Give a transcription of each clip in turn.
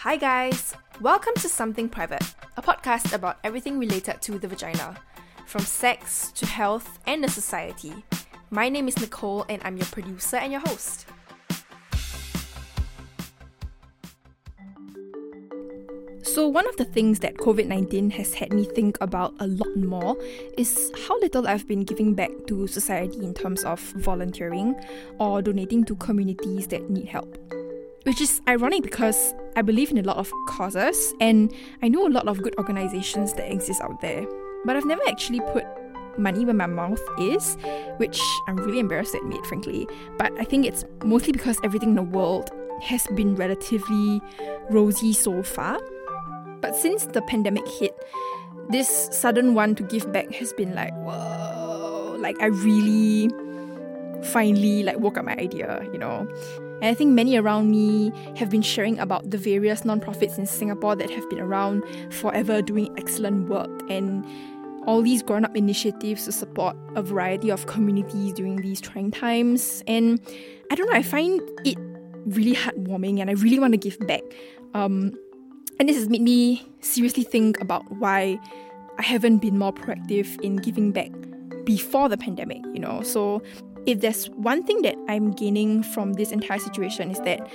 Hi, guys! Welcome to Something Private, a podcast about everything related to the vagina, from sex to health and the society. My name is Nicole, and I'm your producer and your host. So, one of the things that COVID 19 has had me think about a lot more is how little I've been giving back to society in terms of volunteering or donating to communities that need help. Which is ironic because I believe in a lot of causes and I know a lot of good organizations that exist out there. But I've never actually put money where my mouth is, which I'm really embarrassed to admit, frankly. But I think it's mostly because everything in the world has been relatively rosy so far. But since the pandemic hit, this sudden want to give back has been like, whoa, like I really finally like woke up my idea, you know. And I think many around me have been sharing about the various nonprofits in Singapore that have been around forever doing excellent work and all these grown up initiatives to support a variety of communities during these trying times. And I don't know, I find it really heartwarming and I really want to give back. Um, and this has made me seriously think about why I haven't been more proactive in giving back before the pandemic, you know. So, if there's one thing that I'm gaining from this entire situation, is that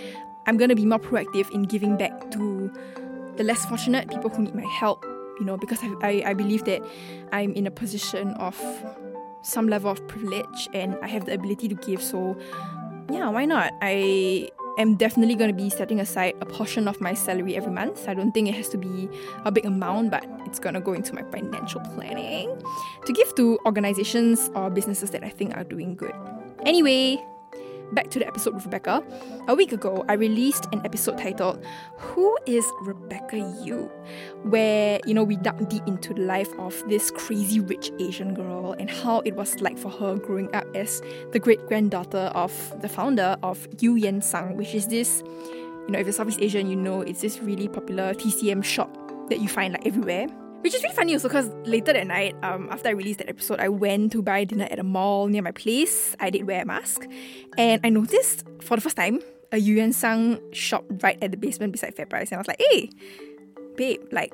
I'm going to be more proactive in giving back to the less fortunate people who need my help, you know, because I, I, I believe that I'm in a position of some level of privilege and I have the ability to give. So, yeah, why not? I am definitely going to be setting aside a portion of my salary every month. I don't think it has to be a big amount, but it's going to go into my financial planning to give to organizations or businesses that I think are doing good. Anyway, back to the episode with Rebecca. A week ago, I released an episode titled Who is Rebecca Eu? Where, you know, we dug deep into the life of this crazy rich Asian girl and how it was like for her growing up as the great granddaughter of the founder of Eu Yan Sang, which is this, you know, if you're Southeast Asian, you know it's this really popular TCM shop that you find like everywhere. Which is really funny also because later that night, um, after I released that episode, I went to buy dinner at a mall near my place. I did wear a mask. And I noticed for the first time a Eu Yan Sang shop right at the basement beside FairPrice. And I was like, hey, babe, like,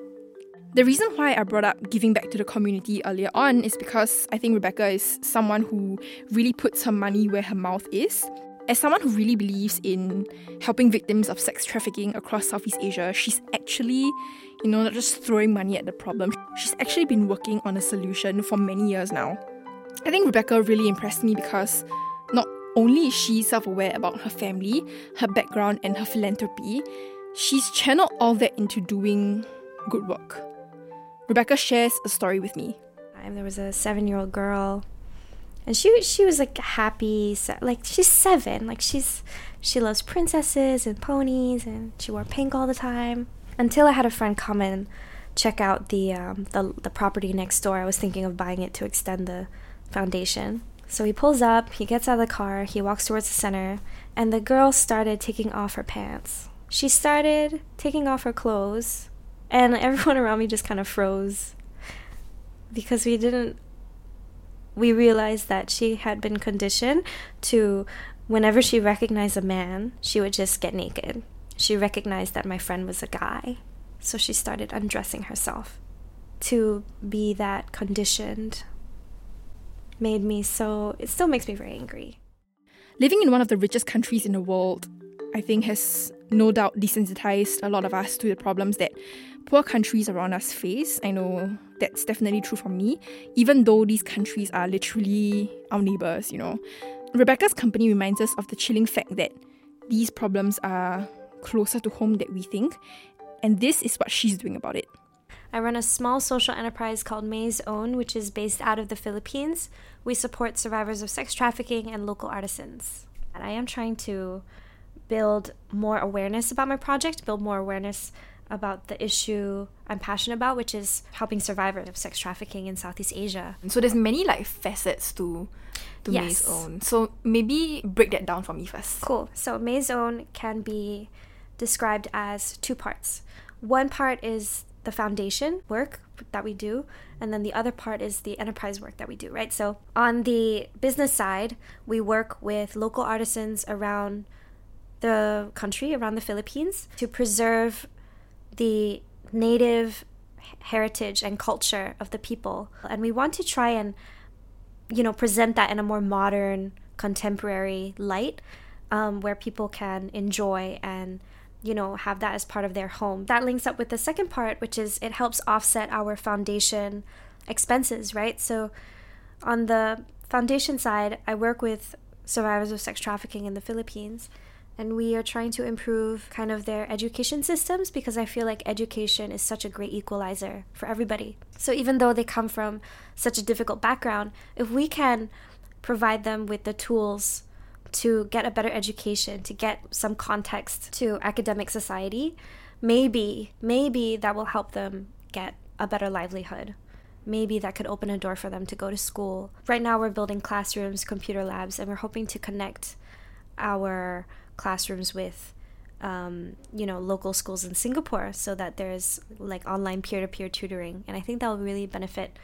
the reason why I brought up giving back to the community earlier on is because I think Rebecca is someone who really puts her money where her mouth is. As someone who really believes in helping victims of sex trafficking across Southeast Asia, she's actually, you know, not just throwing money at the problem, she's actually been working on a solution for many years now. I think Rebecca really impressed me because not only is she self aware about her family, her background, and her philanthropy, she's channeled all that into doing good work. Rebecca shares a story with me. There was a seven year old girl and she she was like happy like she's seven like she's she loves princesses and ponies and she wore pink all the time until i had a friend come and check out the um, the, the property next door i was thinking of buying it to extend the foundation so he pulls up he gets out of the car he walks towards the center and the girl started taking off her pants she started taking off her clothes and everyone around me just kind of froze because we didn't we realized that she had been conditioned to whenever she recognized a man, she would just get naked. She recognized that my friend was a guy, so she started undressing herself. To be that conditioned made me so, it still makes me very angry. Living in one of the richest countries in the world, I think, has no doubt desensitized a lot of us to the problems that poor countries around us face. I know that's definitely true for me, even though these countries are literally our neighbors, you know. Rebecca's company reminds us of the chilling fact that these problems are closer to home than we think, and this is what she's doing about it. I run a small social enterprise called Mei's Own, which is based out of the Philippines. We support survivors of sex trafficking and local artisans. And I am trying to build more awareness about my project, build more awareness about the issue I'm passionate about, which is helping survivors of sex trafficking in Southeast Asia. So there's many like facets to to yes. Mei's Own. So maybe break that down for me first. Cool. So Mei's Own can be described as two parts. One part is the foundation work that we do, and then the other part is the enterprise work that we do, right? So on the business side, we work with local artisans around the country, around the Philippines, to preserve the native heritage and culture of the people. And we want to try and, you know, present that in a more modern, contemporary light um, where people can enjoy and, you know, have that as part of their home. That links up with the second part, which is it helps offset our foundation expenses, right? So on the foundation side, I work with survivors of sex trafficking in the Philippines and we are trying to improve kind of their education systems because I feel like education is such a great equalizer for everybody. So even though they come from such a difficult background, if we can provide them with the tools to get a better education, to get some context to academic society, maybe maybe that will help them get a better livelihood. Maybe that could open a door for them to go to school. Right now, we're building classrooms, computer labs, and we're hoping to connect our classrooms with um, you know local schools in Singapore so that there's like online peer-to-peer tutoring and I think that will really benefit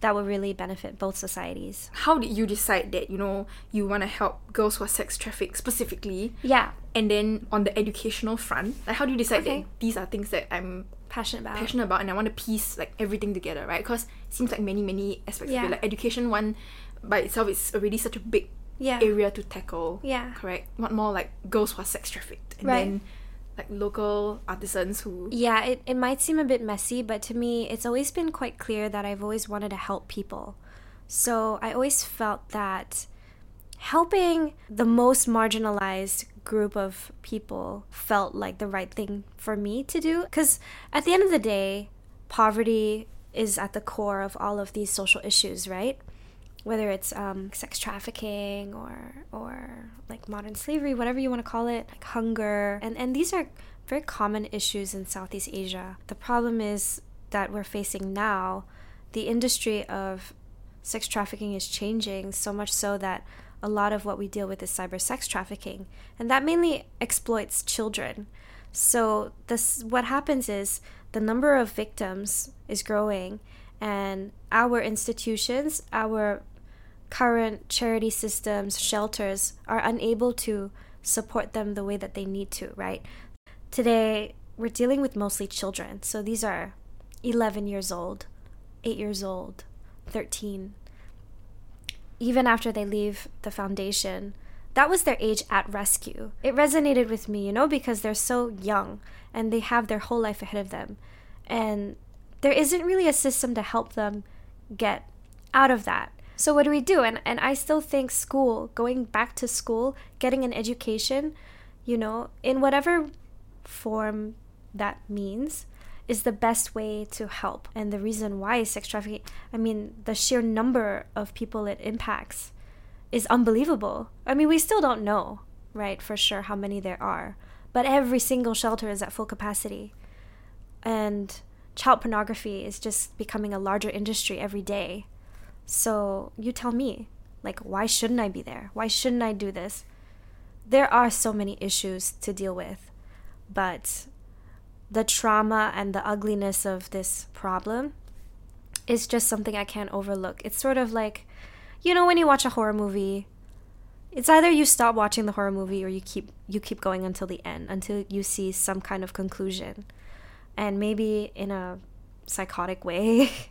that will really benefit both societies. How did you decide that you know you want to help girls who are sex trafficked specifically? Yeah. And then on the educational front, like how do you decide Okay. that these are things that I'm Passionate about. passionate about and I want to piece like everything together, right? Because it seems like many many aspects of Yeah. it. Like education one by itself is already such a big Yeah. area to tackle. Yeah. Correct. What more like girls who are sex trafficked and Right. then like local artisans who Yeah, it, it might seem a bit messy, but to me, it's always been quite clear that I've always wanted to help people. So I always felt that helping the most marginalized group of people felt like the right thing for me to do. Because at the end of the day, poverty is at the core of all of these social issues, right? Whether it's um, sex trafficking or or like modern slavery, whatever you want to call it, like hunger, and and these are very common issues in Southeast Asia. The problem is that we're facing now, the industry of sex trafficking is changing so much so that a lot of what we deal with is cyber sex trafficking, and that mainly exploits children. So this what happens is the number of victims is growing and our institutions, our current charity systems, shelters are unable to support them the way that they need to, right? Today, we're dealing with mostly children. So these are 11 years old, 8 years old, 13. Even after they leave the foundation, that was their age at rescue. It resonated with me, you know, because they're so young and they have their whole life ahead of them. And there isn't really a system to help them get out of that. So what do we do? And and I still think school, going back to school, getting an education, you know, in whatever form that means is the best way to help. And the reason why sex trafficking, I mean, the sheer number of people it impacts is unbelievable. I mean, we still don't know, right, for sure how many there are. But every single shelter is at full capacity. And child pornography is just becoming a larger industry every day. So you tell me, like, why shouldn't I be there? Why shouldn't I do this? There are so many issues to deal with, but the trauma and the ugliness of this problem is just something I can't overlook. It's sort of like, you know, when you watch a horror movie, it's either you stop watching the horror movie or you keep you keep going until the end until you see some kind of conclusion and maybe in a psychotic way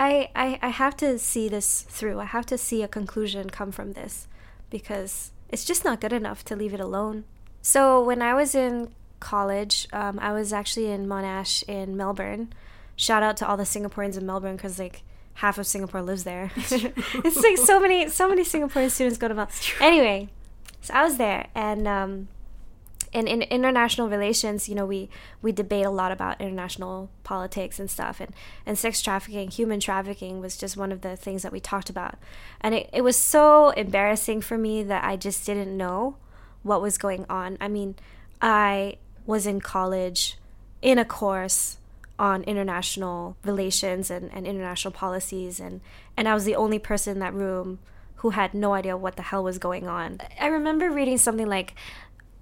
I, I i have to see this through. I have to see a conclusion come from this because it's just not good enough to leave it alone. So when i was in college um, i was actually in monash in melbourne. Shout out to all the singaporeans in melbourne because like half of singapore lives there. It's like so many so many singaporean students go to melbourne anyway so i was there and um, in, in international relations, you know, we, we debate a lot about international politics and stuff. And, and sex trafficking, human trafficking was just one of the things that we talked about. And it, it was so embarrassing for me that I just didn't know what was going on. I mean, I was in college in a course on international relations and, and international policies and, and I was the only person in that room who had no idea what the hell was going on. I remember reading something like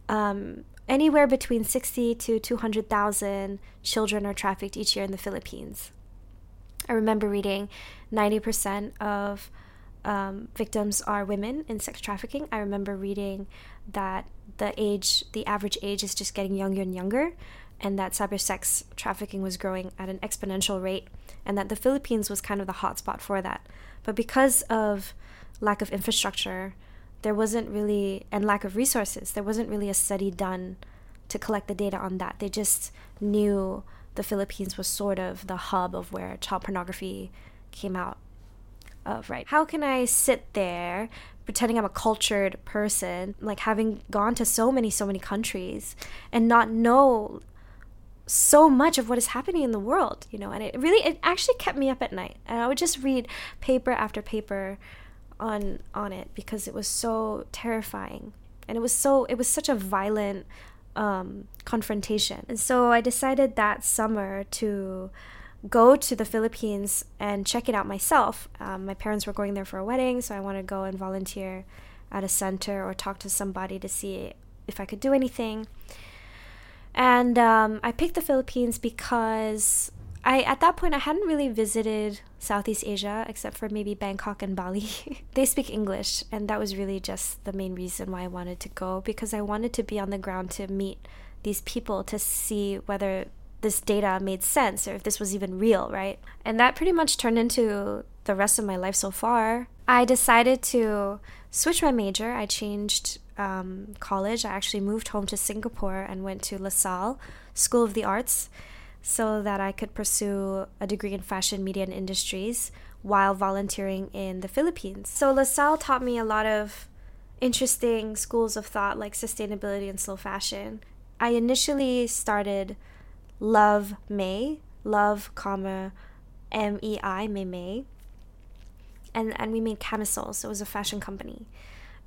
um, anywhere between 60 to 200,000 children are trafficked each year in the Philippines. I remember reading 90% of um, victims are women in sex trafficking. I remember reading that the age, the average age is just getting younger and younger, and that cyber sex trafficking was growing at an exponential rate, and that the Philippines was kind of the hotspot for that. But because of lack of infrastructure, there wasn't really, and lack of resources, there wasn't really a study done to collect the data on that. They just knew the Philippines was sort of the hub of where child pornography came out of, right? How can I sit there pretending I'm a cultured person, like having gone to so many, so many countries and not know so much of what is happening in the world, you know? And it really, it actually kept me up at night. And I would just read paper after paper on on it because it was so terrifying and it was so it was such a violent um, confrontation and so i decided that summer to go to the Philippines and check it out myself. Um, my parents were going there for a wedding, so I wanted to go and volunteer at a center or talk to somebody to see if I could do anything. And um, I picked the Philippines because I at that point I hadn't really visited Southeast Asia except for maybe Bangkok and Bali. they speak English, and that was really just the main reason why I wanted to go because I wanted to be on the ground to meet these people to see whether this data made sense or if this was even real, right? And that pretty much turned into the rest of my life so far. I decided to switch my major. I changed um, college. I actually moved home to Singapore and went to LaSalle School of the Arts so that I could pursue a degree in fashion, media, and industries while volunteering in the Philippines. So LaSalle taught me a lot of interesting schools of thought like sustainability and slow fashion. I initially started Love Mei, Love, comma, M E I, Mei Mei. And, and we made camisoles. So it was a fashion company.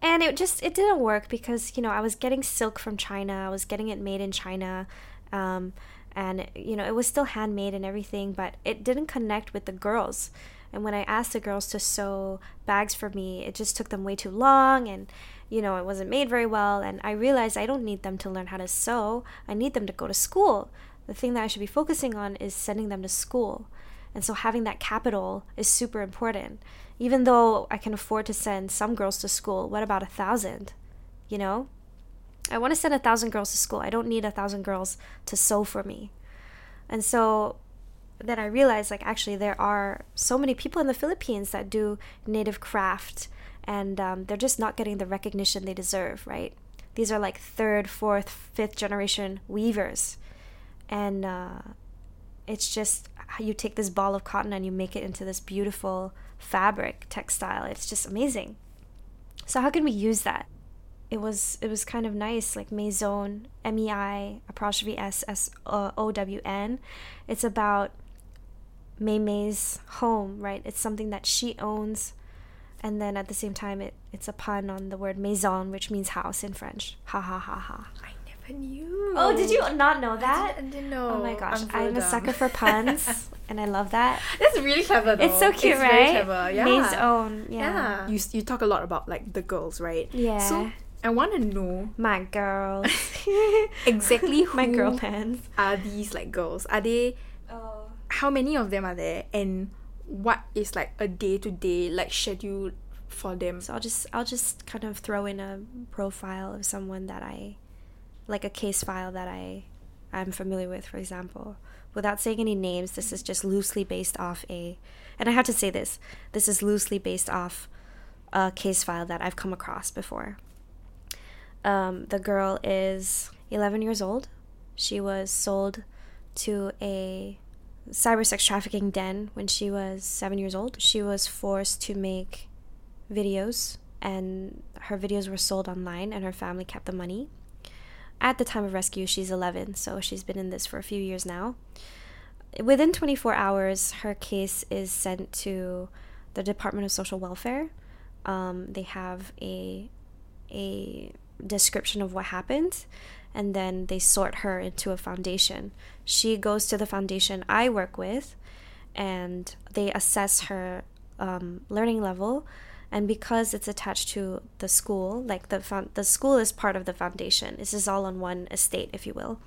And it just, it didn't work because, you know, I was getting silk from China. I was getting it made in China. Um, and, you know, it was still handmade and everything, but it didn't connect with the girls. And when I asked the girls to sew bags for me, it just took them way too long and, you know, it wasn't made very well. And I realized I don't need them to learn how to sew. I need them to go to school the thing that I should be focusing on is sending them to school. And so having that capital is super important. Even though I can afford to send some girls to school, what about a thousand? You know? I want to send a thousand girls to school. I don't need a thousand girls to sew for me. And so then I realized like actually there are so many people in the Philippines that do native craft and um, they're just not getting the recognition they deserve, right? These are like third, fourth, fifth generation weavers and uh, it's just you take this ball of cotton and you make it into this beautiful fabric textile it's just amazing so how can we use that it was it was kind of nice like maison m-e-i apostrophe s s o w n it's about Mei Mei's home right it's something that she owns and then at the same time it, it's a pun on the word maison which means house in french ha ha ha ha i never knew. Oh, did you not know that? I didn't, I didn't know. Oh my gosh, I'm, I'm a sucker for puns, and I love that. That's really clever. Though. It's so cute, it's right? Very clever. Yeah. Mei's own. Yeah. yeah. You you talk a lot about like the girls, right? Yeah. So I want to know my girls. exactly who my girl pants are these like girls? Are they? Oh. How many of them are there? And what is like a day to day like schedule for them? So I'll just I'll just kind of throw in a profile of someone that I like a case file that I I'm familiar with, for example. Without saying any names, this is just loosely based off a and I have to say this. This is loosely based off a case file that I've come across before. Um, the girl is 11 years old. She was sold to a cyber sex trafficking den when she was seven years old. She was forced to make videos, and her videos were sold online, and her family kept the money at the time of rescue, she's 11, so she's been in this for a few years now. Within 24 hours, her case is sent to the Department of Social Welfare. Um, they have a a description of what happened, and then they sort her into a foundation. She goes to the foundation I work with, and they assess her um, learning level. And because it's attached to the school like the the school is part of the foundation. This is all on one estate if you will.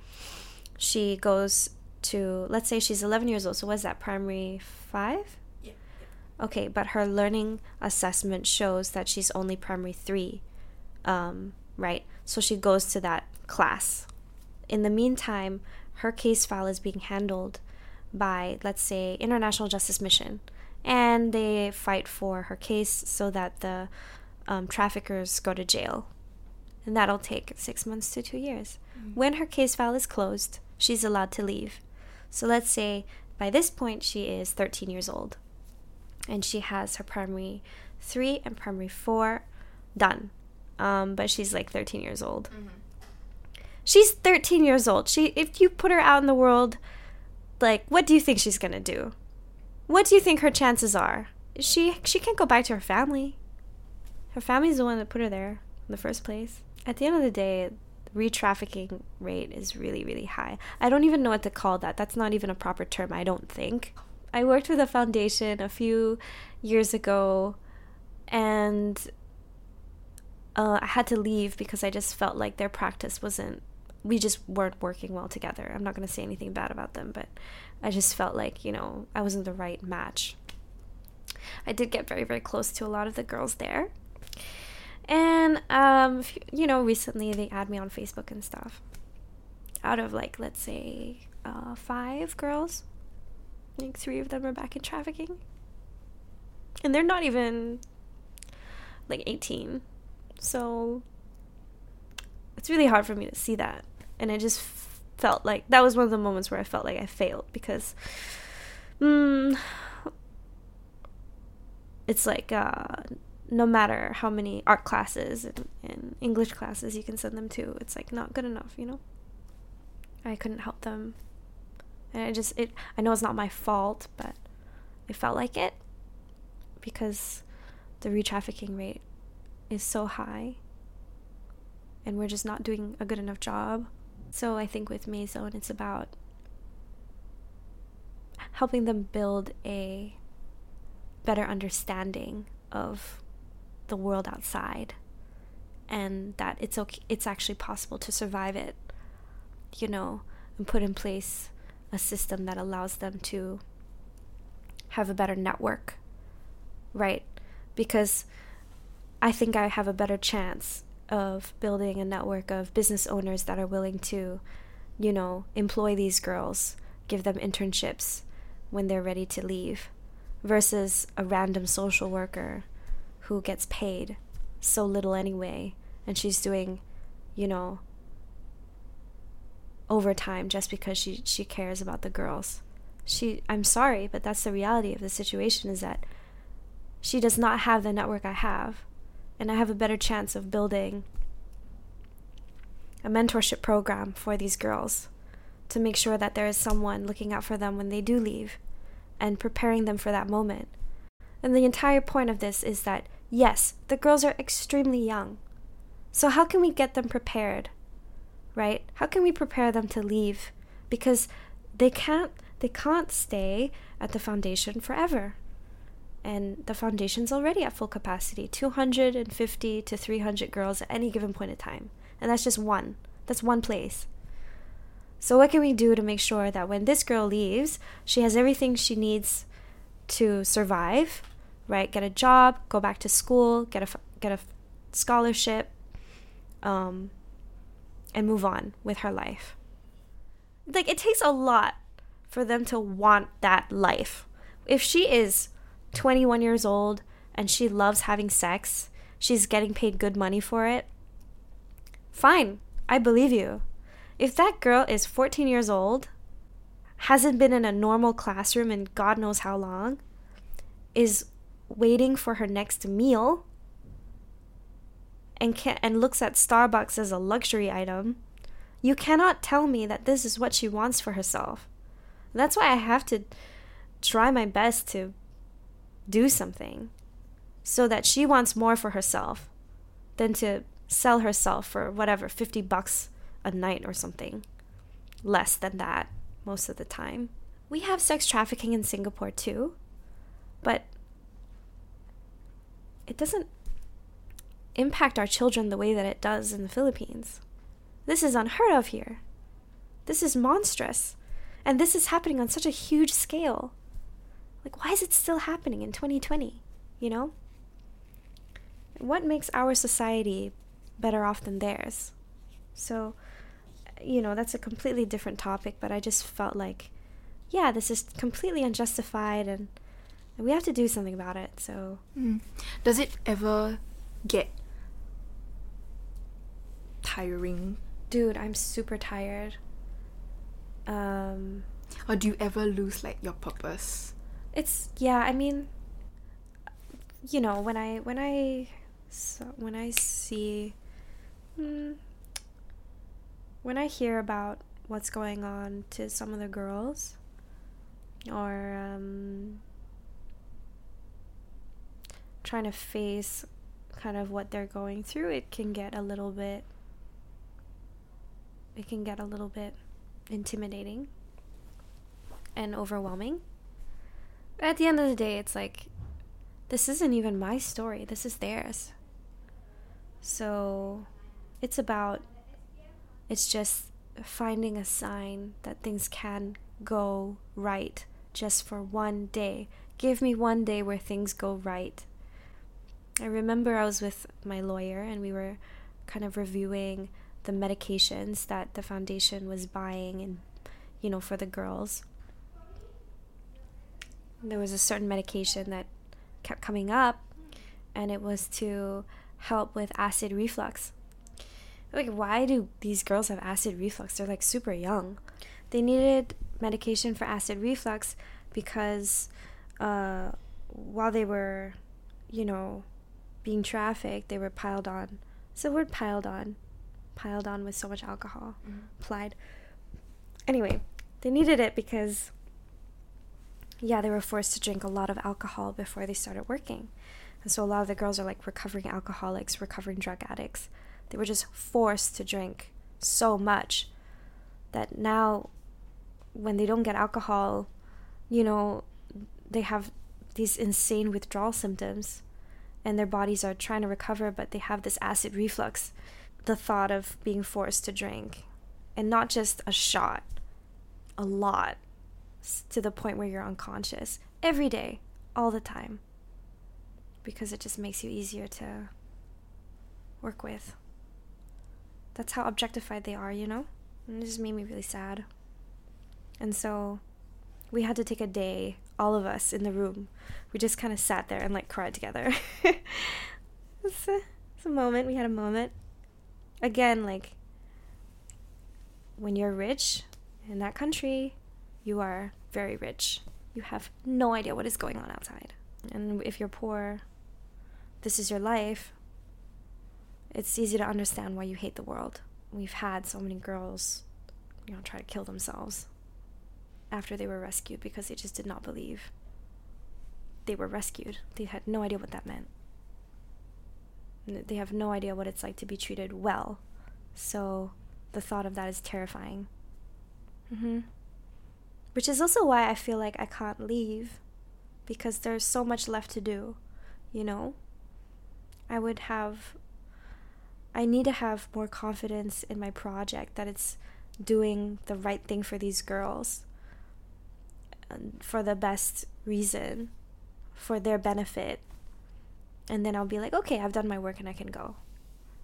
She goes to let's say she's 11 years old so what's that primary 5 yeah, okay but her learning assessment shows that she's only primary 3 um, right? So she goes to that class. In the meantime, her case file is being handled by, let's say, International Justice Mission, and they fight for her case so that the um, traffickers go to jail. And that'll take six months to two years. Mm-hmm. When her case file is closed, she's allowed to leave. So let's say by this point she is 13 years old and she has her primary three and primary four done. Um, but she's like 13 years old. Mm-hmm. She's 13 years old. She, if you put her out in the world, like, what do you think she's gonna do? What do you think her chances are? She, she can't go back to her family. Her family's the one that put her there in the first place. At the end of the day, re-trafficking rate is really really high. I don't even know what to call that. That's not even a proper term, I don't think. I worked with a foundation a few years ago and uh, I had to leave because I just felt like their practice wasn't we just weren't working well together. I'm not going to say anything bad about them, but I just felt like, you know, I wasn't the right match. I did get very, very close to a lot of the girls there. And, um, you know, recently they add me on Facebook and stuff. Out of like, let's say, uh, five girls, like three of them are back in trafficking. And they're not even like 18. So it's really hard for me to see that. And I just felt like that was one of the moments where I felt like I failed because mm, it's like uh, no matter how many art classes and, and English classes you can send them to, it's like not good enough, you know? I couldn't help them. And I just it I know it's not my fault, but it felt like it because the re-trafficking rate is so high and we're just not doing a good enough job. So I think with Mei's Own it's about helping them build a better understanding of the world outside and that it's okay it's actually possible to survive it you know and put in place a system that allows them to have a better network right because i think i have a better chance of building a network of business owners that are willing to you know employ these girls give them internships when they're ready to leave versus a random social worker who gets paid so little anyway and she's doing you know overtime just because she she cares about the girls. She i'm sorry but that's the reality of the situation is that she does not have the network i have and i have a better chance of building a mentorship program for these girls to make sure that there is someone looking out for them when they do leave and preparing them for that moment and the entire point of this is that Yes, the girls are extremely young. So, how can we get them prepared? Right? How can we prepare them to leave? Because they can't they can't stay at the foundation forever. And the foundation's already at full capacity 250 to 300 girls at any given point in time. And that's just one. That's one place. So, what can we do to make sure that when this girl leaves, she has everything she needs to survive right? Get a job, go back to school, get a get a scholarship, um, and move on with her life. Like it takes a lot for them to want that life. If she is 21 years old and she loves having sex, she's getting paid good money for it. Fine, I believe you. If that girl is 14 years old, hasn't been in a normal classroom in God knows how long, is waiting for her next meal and can and looks at Starbucks as a luxury item, you cannot tell me that this is what she wants for herself. That's why I have to try my best to do something so that she wants more for herself than to sell herself for whatever 50 bucks a night or something. Less than that most of the time. We have sex trafficking in Singapore too, but it doesn't impact our children the way that it does in the Philippines. This is unheard of here. This is monstrous. And this is happening on such a huge scale. Like, why is it still happening in 2020? You know? What makes our society better off than theirs. So, you know, that's a completely different topic, but I just felt like, yeah, this is completely unjustified and, we have to do something about it. So, Mm. Does it ever get tiring? dude, I'm super tired. Um, Or do you ever lose like your purpose? It's yeah i mean you know when i when i so when i see hmm, when i hear about what's going on to some of the girls or um, trying to face kind of what they're going through it can get a little bit it can get a little bit intimidating and overwhelming at the end of the day, it's like, this isn't even my story, this is theirs. So it's about, it's just finding a sign that things can go right just for one day. Give me one day where things go right. I remember I was with my lawyer and we were kind of reviewing the medications that the foundation was buying and you know for the girls there was a certain medication that kept coming up and it was to help with acid reflux. Like why do these girls have acid reflux? They're like super young. They needed medication for acid reflux because uh, while they were you know being trafficked they were piled on. So the word piled on. Piled on with so much alcohol applied. Anyway they needed it because yeah, they were forced to drink a lot of alcohol before they started working. And so a lot of the girls are like recovering alcoholics, recovering drug addicts. They were just forced to drink so much that now when they don't get alcohol, you know, they have these insane withdrawal symptoms and their bodies are trying to recover, but they have this acid reflux. The thought of being forced to drink and not just a shot, a lot to the point where you're unconscious every day, all the time. Because it just makes you easier to work with. That's how objectified they are, you know? And it just made me really sad. And so we had to take a day, all of us in the room. We just kind of sat there and like cried together. it's, a, it's a moment. We had a moment. Again, like when you're rich in that country, you are very rich. You have no idea what is going on outside. And if you're poor, this is your life. It's easy to understand why you hate the world. We've had so many girls, you know, try to kill themselves after they were rescued because they just did not believe they were rescued. They had no idea what that meant. They have no idea what it's like to be treated well. So the thought of that is terrifying. Mm-hmm. Which is also why I feel like I can't leave because there's so much left to do, you know? I would have I need to have more confidence in my project that it's doing the right thing for these girls and for the best reason, for their benefit. And then I'll be like, okay, I've done my work and I can go.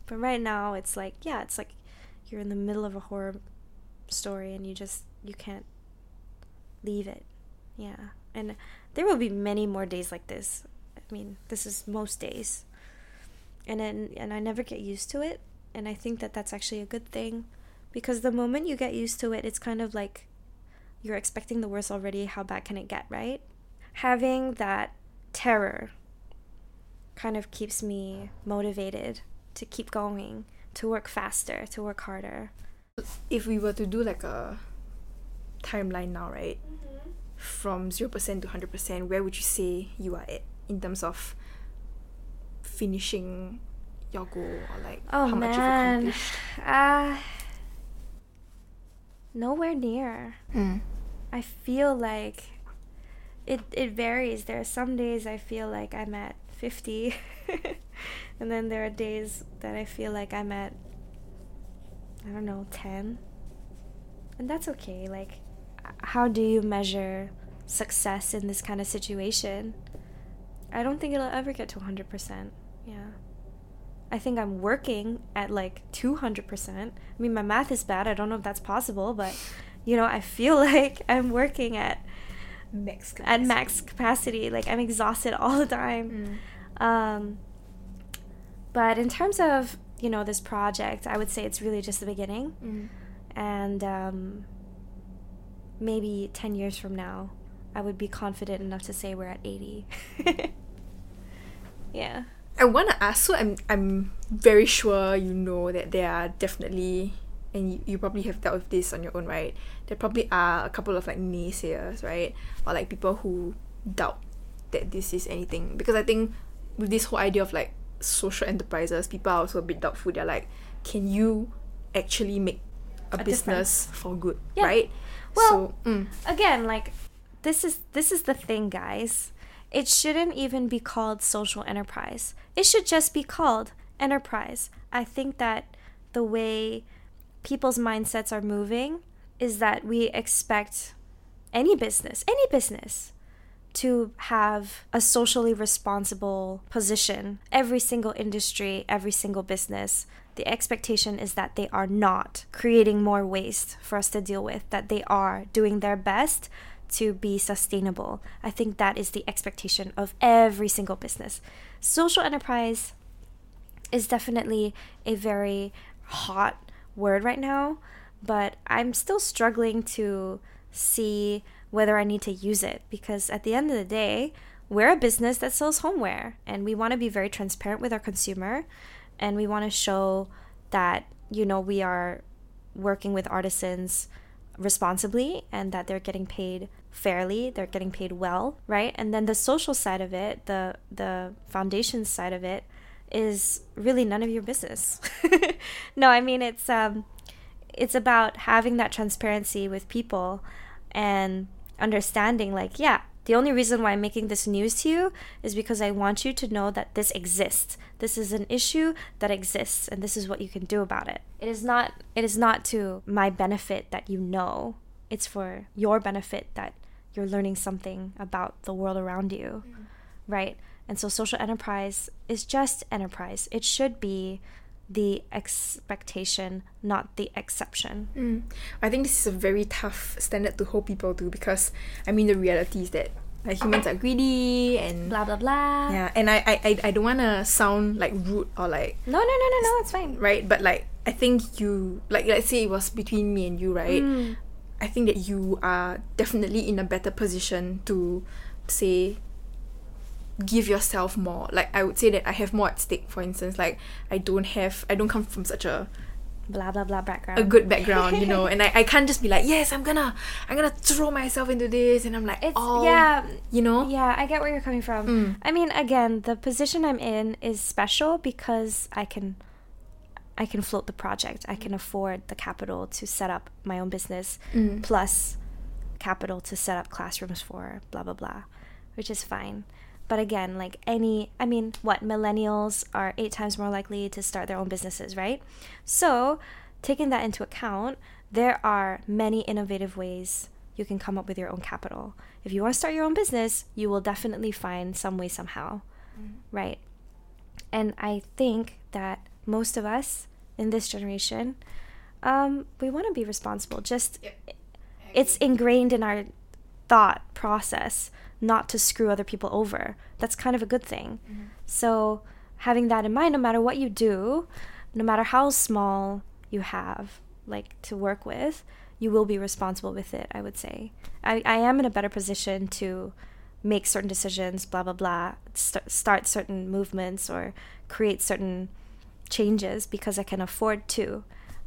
But right now, it's like, yeah, it's like you're in the middle of a horror story and you just, you can't leave it. Yeah. And there will be many more days like this. I mean, this is most days. And then, and I never get used to it. And I think that that's actually a good thing because the moment you get used to it, it's kind of like you're expecting the worst already. How bad can it get, right? Having that terror kind of keeps me motivated to keep going, to work faster, to work harder. If we were to do like a timeline now, right? From 0% to 100%, where would you say you are at in terms of finishing your goal or like Oh how much you've accomplished? uh, nowhere near. Mm. I feel like it it varies. There are some days I feel like I'm at 50 and then there are days that I feel like I'm at I don't know, 10. And that's okay. Like how do you measure success in this kind of situation? I don't think it'll ever get to 100%. Yeah. I think I'm working at like 200%. I mean, my math is bad. I don't know if that's possible, but you know, I feel like I'm working at Max at max capacity. Like I'm exhausted all the time. Um, but in terms of you know this project, I would say it's really just the beginning, Mm. and um, maybe ten years from now, I would be confident enough to say we're at eighty. yeah. I want to ask. So I'm I'm very sure you know that there are definitely, and you, you probably have dealt with this on your own, right? There probably are a couple of like naysayers, right, or like people who doubt that this is anything. Because I think with this whole idea of like social enterprises, people are also a bit doubtful. They're like, can you actually make a, A business for good, Yeah. right? Well, so, mm, again like this is this is the thing guys. It shouldn't even be called social enterprise. It should just be called enterprise. I think that the way people's mindsets are moving is that we expect any business any business to have a socially responsible position every single industry every single business the expectation is that they are not creating more waste for us to deal with, that they are doing their best to be sustainable. I think that is the expectation of every single business. Social enterprise is definitely a very hot word right now, but I'm still struggling to see whether I need to use it because at the end of the day, we're a business that sells homeware and we want to be very transparent with our consumer and we want to show that you know we are working with artisans responsibly and that they're getting paid fairly they're getting paid well right? And then the social side of it the the foundation side of it is really none of your business. No i mean it's um it's about having that transparency with people and understanding like yeah the only reason why I'm making this news to you is because I want you to know that this exists. This is an issue that exists and this is what you can do about it. It is not it is not to my benefit that you know. It's for your benefit that you're learning something about the world around you. Mm-hmm. Right? And so social enterprise is just enterprise. It should be the expectation, not the exception. Mm. I think this is a very tough standard to hold people to because I mean the reality is that like humans are greedy and Blah blah blah. yeah and I I, I, I don't wanna sound like rude or like No, no, no, no, no, it's fine. right but like I think you like let's say it was between me and you right Mm. I think that you are definitely in a better position to say give yourself more like I would say that I have more at stake for instance like I don't have I don't come from such a Blah blah blah background. a good background, you know, and I, I can't just be like, yes, I'm gonna I'm gonna throw myself into this and I'm like It's all yeah, you know? yeah. I get where you're coming from. Mm. I mean, again, the position I'm in is special because I can, I can float the project. I can afford the capital to set up my own business, Mm. plus capital to set up classrooms for blah blah blah, which is fine. But again, like any, I mean, what millennials are eight times more likely to start their own businesses, right? So, taking that into account, there are many innovative ways you can come up with your own capital. If you want to start your own business, you will definitely find some way somehow, right? And I think that most of us in this generation, um, we want to be responsible. Just it's ingrained in our thought process not to screw other people over. That's kind of a good thing. Mm-hmm. So, having that in mind, no matter what you do, no matter how small you have, like to work with, you will be responsible with it, I would say. I, I am in a better position to make certain decisions, blah, blah, blah, st- start certain movements or create certain changes because I can afford to.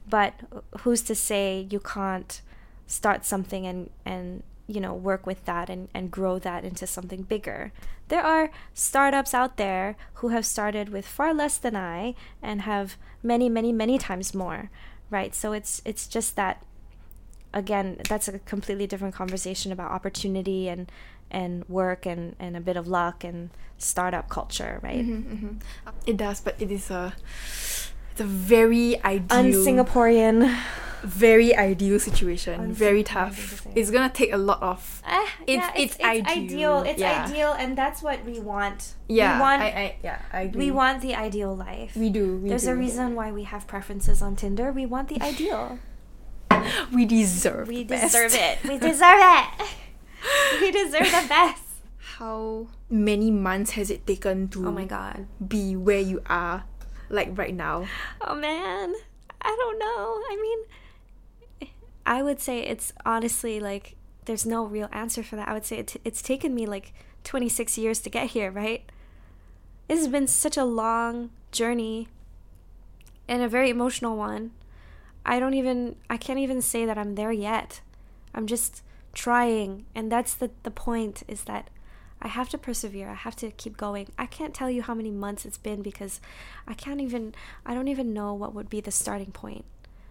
But who's to say you can't start something and, and you know work with that and, and grow that into something bigger. There are startups out there who have started with far less than i and have many many many times more right? So it's it's just that again that's a completely different conversation about opportunity and and work and and a bit of luck and startup culture right? Mhm, mhm. It does, but it is a it's a very ideal un-singaporean very ideal situation. Honestly, very tough. It's gonna take a lot of Eh, It's- yeah, it's ideal. It's Yeah. ideal, and that's what we want. yeah. we want. I, I yeah I agree. we want the ideal life. we do. We There's do. a reason why we have preferences on Tinder. We want the ideal. we deserve. We the best. deserve it. We deserve it. we deserve the best. How many months has it taken to Oh my god. be where you are, like right now? Oh man. I don't know. I mean, I would say it's honestly like there's no real answer for that. I would say it, it's taken me like 26 years to get here, right? This has been such a long journey and a very emotional one. I don't even, I can't even say that I'm there yet. I'm just trying. And that's the, the point is that I have to persevere. I have to keep going. I can't tell you how many months it's been because I can't even, I don't even know what would be the starting point.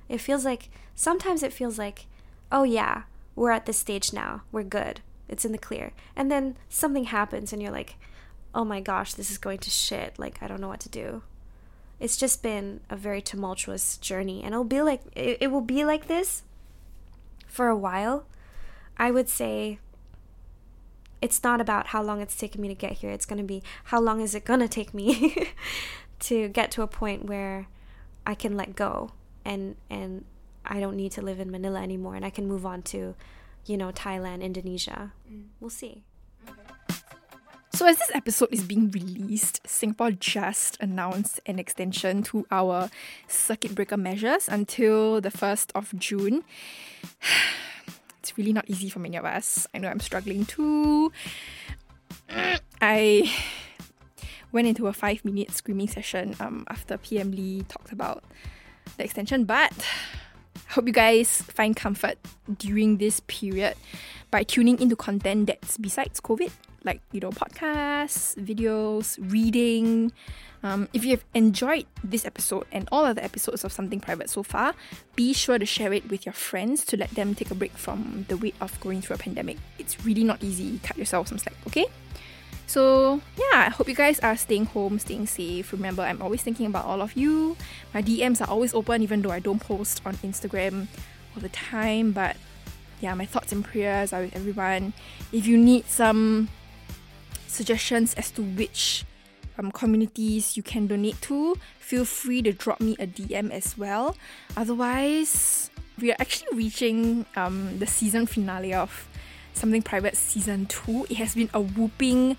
It feels like, sometimes it feels like, oh yeah, we're at this stage now. We're good. It's in the clear. And then something happens and you're like, oh my gosh, this is going to shit. Like, I don't know what to do. It's just been a very tumultuous journey. And it'll be like, it, it will be like this for a while. I would say it's not about how long it's taken me to get here. It's going to be how long is it going to take me to get to a point where I can let go and and I don't need to live in Manila anymore and I can move on to, you know, Thailand, Indonesia. Mm. We'll see. So, as this episode is being released, Singapore just announced an extension to our circuit breaker measures until the 1st of June. It's really not easy for many of us. I know I'm struggling too. I went into a five minute screaming session um, after PM Lee talked about the extension, but I hope you guys find comfort during this period by tuning into content that's besides COVID, like you know, podcasts, videos, reading. Um, if you have enjoyed this episode and all other episodes of Something Private so far, be sure to share it with your friends to let them take a break from the weight of going through a pandemic. It's really not easy. Cut yourself some slack, okay? So, yeah, I hope you guys are staying home, staying safe. Remember, I'm always thinking about all of you. My DMs are always open, even though I don't post on Instagram all the time. But yeah, my thoughts and prayers are with everyone. If you need some suggestions as to which um, communities you can donate to, feel free to drop me a DM as well. Otherwise, we are actually reaching um, the season finale of Something Private Season 2. It has been a whooping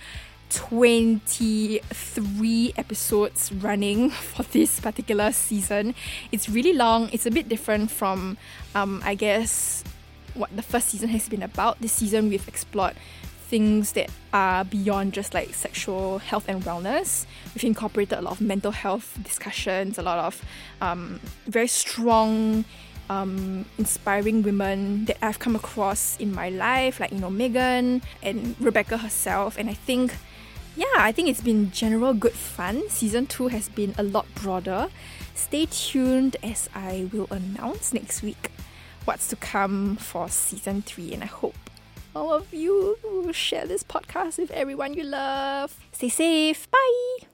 23 episodes running for this particular season. It's really long, it's a bit different from, um, I guess, what the first season has been about. This season, we've explored things that are beyond just like sexual health and wellness. We've incorporated a lot of mental health discussions, a lot of um, very strong, um, inspiring women that I've come across in my life, like you know Megan and Rebecca herself. And I think, yeah, I think it's been general good fun. Season two has been a lot broader. Stay tuned as I will announce next week what's to come for season three, and I hope all of you will share this podcast with everyone you love. Stay safe. Bye.